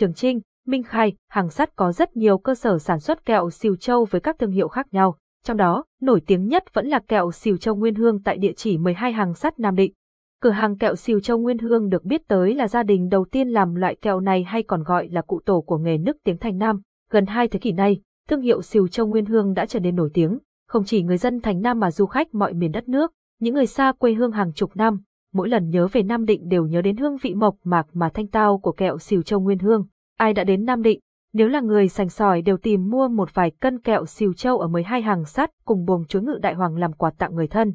Trường Trinh, Minh Khai, Hàng Sắt có rất nhiều cơ sở sản xuất kẹo Siêu Châu với các thương hiệu khác nhau. Trong đó, nổi tiếng nhất vẫn là kẹo Siêu Châu Nguyên Hương tại địa chỉ 12 Hàng Sắt Nam Định. Cửa hàng kẹo Siêu Châu Nguyên Hương được biết tới là gia đình đầu tiên làm loại kẹo này hay còn gọi là cụ tổ của nghề nước tiếng Thành Nam. Gần hai thế kỷ nay, thương hiệu Siêu Châu Nguyên Hương đã trở nên nổi tiếng, không chỉ người dân Thành Nam mà du khách mọi miền đất nước, những người xa quê hương hàng chục năm, mỗi lần nhớ về Nam Định đều nhớ đến hương vị mộc mạc mà thanh tao của kẹo xìu Châu Nguyên Hương. Ai đã đến Nam Định, nếu là người sành sỏi đều tìm mua một vài cân kẹo xìu Châu ở 12 hàng sắt cùng buồng chuối ngự đại hoàng làm quà tặng người thân.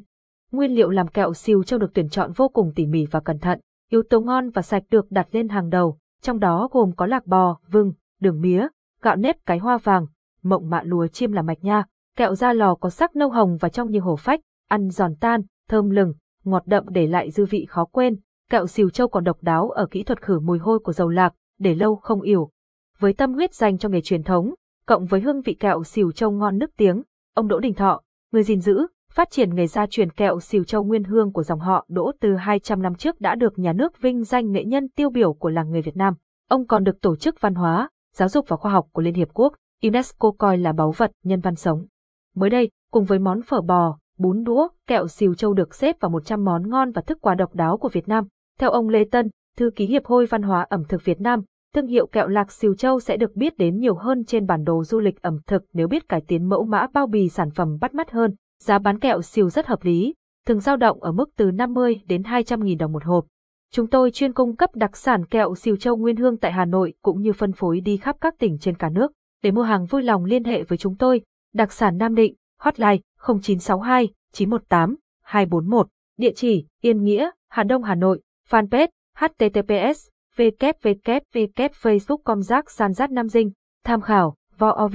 Nguyên liệu làm kẹo xìu Châu được tuyển chọn vô cùng tỉ mỉ và cẩn thận, yếu tố ngon và sạch được đặt lên hàng đầu, trong đó gồm có lạc bò, vừng, đường mía, gạo nếp cái hoa vàng, mộng mạ lúa chiêm là mạch nha, kẹo da lò có sắc nâu hồng và trong như hổ phách, ăn giòn tan, thơm lừng, ngọt đậm để lại dư vị khó quên. Kẹo xìu châu còn độc đáo ở kỹ thuật khử mùi hôi của dầu lạc, để lâu không ỉu. Với tâm huyết dành cho nghề truyền thống, cộng với hương vị kẹo xìu châu ngon nức tiếng, ông Đỗ Đình Thọ, người gìn giữ, phát triển nghề gia truyền kẹo xìu châu nguyên hương của dòng họ Đỗ từ 200 năm trước đã được nhà nước vinh danh nghệ nhân tiêu biểu của làng người Việt Nam. Ông còn được Tổ chức Văn hóa, Giáo dục và Khoa học của Liên Hiệp Quốc, UNESCO coi là báu vật nhân văn sống. Mới đây, cùng với món phở bò, bún đũa, kẹo xìu châu được xếp vào 100 món ngon và thức quà độc đáo của Việt Nam. Theo ông Lê Tân, thư ký Hiệp hội Văn hóa ẩm thực Việt Nam, thương hiệu kẹo lạc xìu châu sẽ được biết đến nhiều hơn trên bản đồ du lịch ẩm thực nếu biết cải tiến mẫu mã bao bì sản phẩm bắt mắt hơn. Giá bán kẹo xìu rất hợp lý, thường dao động ở mức từ 50 đến 200 nghìn đồng một hộp. Chúng tôi chuyên cung cấp đặc sản kẹo xìu châu nguyên hương tại Hà Nội cũng như phân phối đi khắp các tỉnh trên cả nước. Để mua hàng vui lòng liên hệ với chúng tôi, đặc sản Nam Định, hotline 0962 918 241, địa chỉ Yên Nghĩa, Hà Đông Hà Nội, fanpage https www facebook com giác san giác nam dinh, tham khảo vo